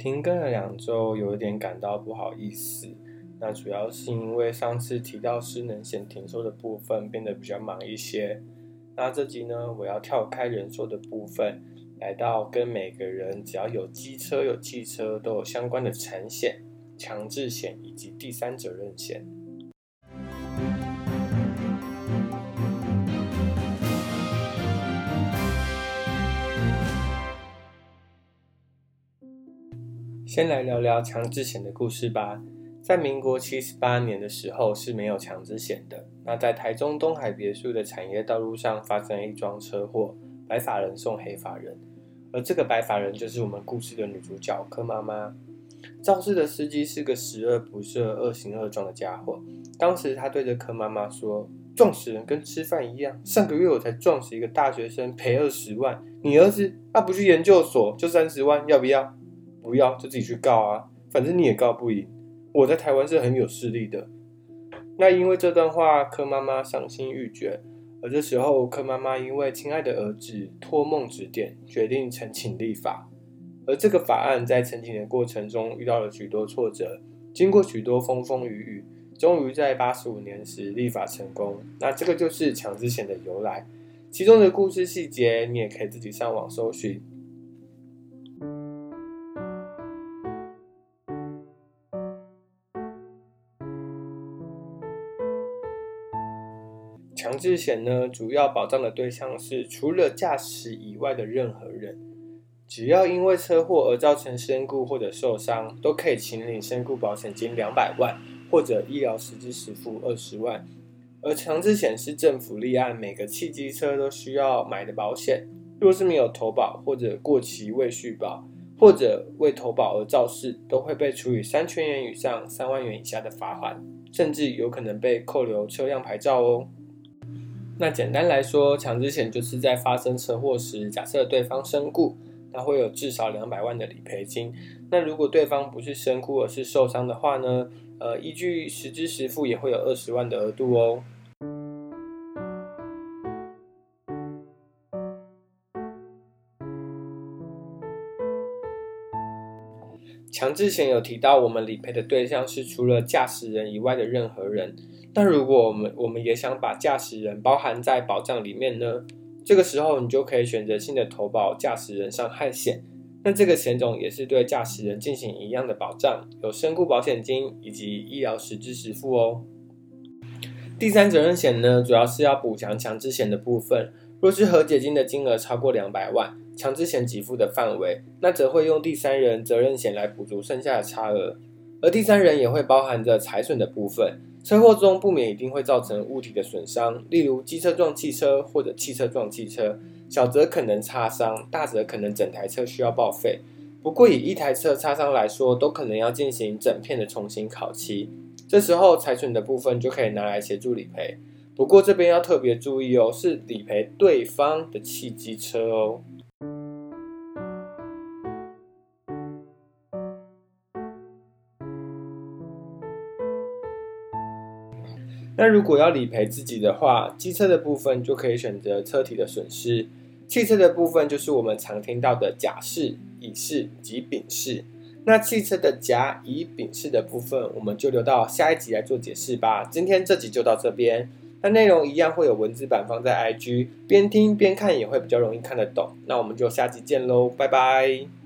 停更了两周，有一点感到不好意思。那主要是因为上次提到失能险停售的部分变得比较忙一些。那这集呢，我要跳开人寿的部分，来到跟每个人只要有机车、有汽车都有相关的产险、强制险以及第三责任险。先来聊聊强制险的故事吧。在民国七十八年的时候是没有强制险的。那在台中东海别墅的产业道路上发生了一桩车祸，白发人送黑发人，而这个白发人就是我们故事的女主角柯妈妈。肇事的司机是个十恶不赦、恶行恶状的家伙。当时他对着柯妈妈说：“撞死人跟吃饭一样，上个月我才撞死一个大学生，赔二十万。你儿子啊，不去研究所就三十万，要不要？”不要就自己去告啊，反正你也告不赢。我在台湾是很有势力的。那因为这段话，柯妈妈伤心欲绝。而这时候，柯妈妈因为亲爱的儿子托梦指点，决定陈情立法。而这个法案在陈情的过程中遇到了许多挫折，经过许多风风雨雨，终于在八十五年时立法成功。那这个就是强制险的由来，其中的故事细节你也可以自己上网搜寻。强制险呢，主要保障的对象是除了驾驶以外的任何人，只要因为车祸而造成身故或者受伤，都可以请领身故保险金两百万，或者医疗实支实付二十万。而强制险是政府立案，每个汽机车都需要买的保险，若是没有投保或者过期未续保，或者未投保而肇事，都会被处以三千元以上三万元以下的罚款，甚至有可能被扣留车辆牌照哦。那简单来说，强制险就是在发生车祸时，假设对方身故，那会有至少两百万的理赔金。那如果对方不是身故而是受伤的话呢？呃，依据实支实付也会有二十万的额度哦。强制险有提到，我们理赔的对象是除了驾驶人以外的任何人。但如果我们我们也想把驾驶人包含在保障里面呢？这个时候你就可以选择性的投保驾驶人伤害险。那这个险种也是对驾驶人进行一样的保障，有身故保险金以及医疗实支实付哦。第三责任险呢，主要是要补强强制险的部分。若是和解金的金额超过两百万，强制险给付的范围，那则会用第三人责任险来补足剩下的差额。而第三人也会包含着财损的部分。车祸中不免一定会造成物体的损伤，例如机车撞汽车或者汽车撞汽车，小则可能擦伤，大则可能整台车需要报废。不过以一台车擦伤来说，都可能要进行整片的重新烤漆，这时候财损的部分就可以拿来协助理赔。不过这边要特别注意哦，是理赔对方的汽机车哦。那如果要理赔自己的话，机车的部分就可以选择车体的损失；汽车的部分就是我们常听到的甲式、乙式及丙式。那汽车的甲、乙、丙式的部分，我们就留到下一集来做解释吧。今天这集就到这边，那内容一样会有文字版放在 IG，边听边看也会比较容易看得懂。那我们就下集见喽，拜拜。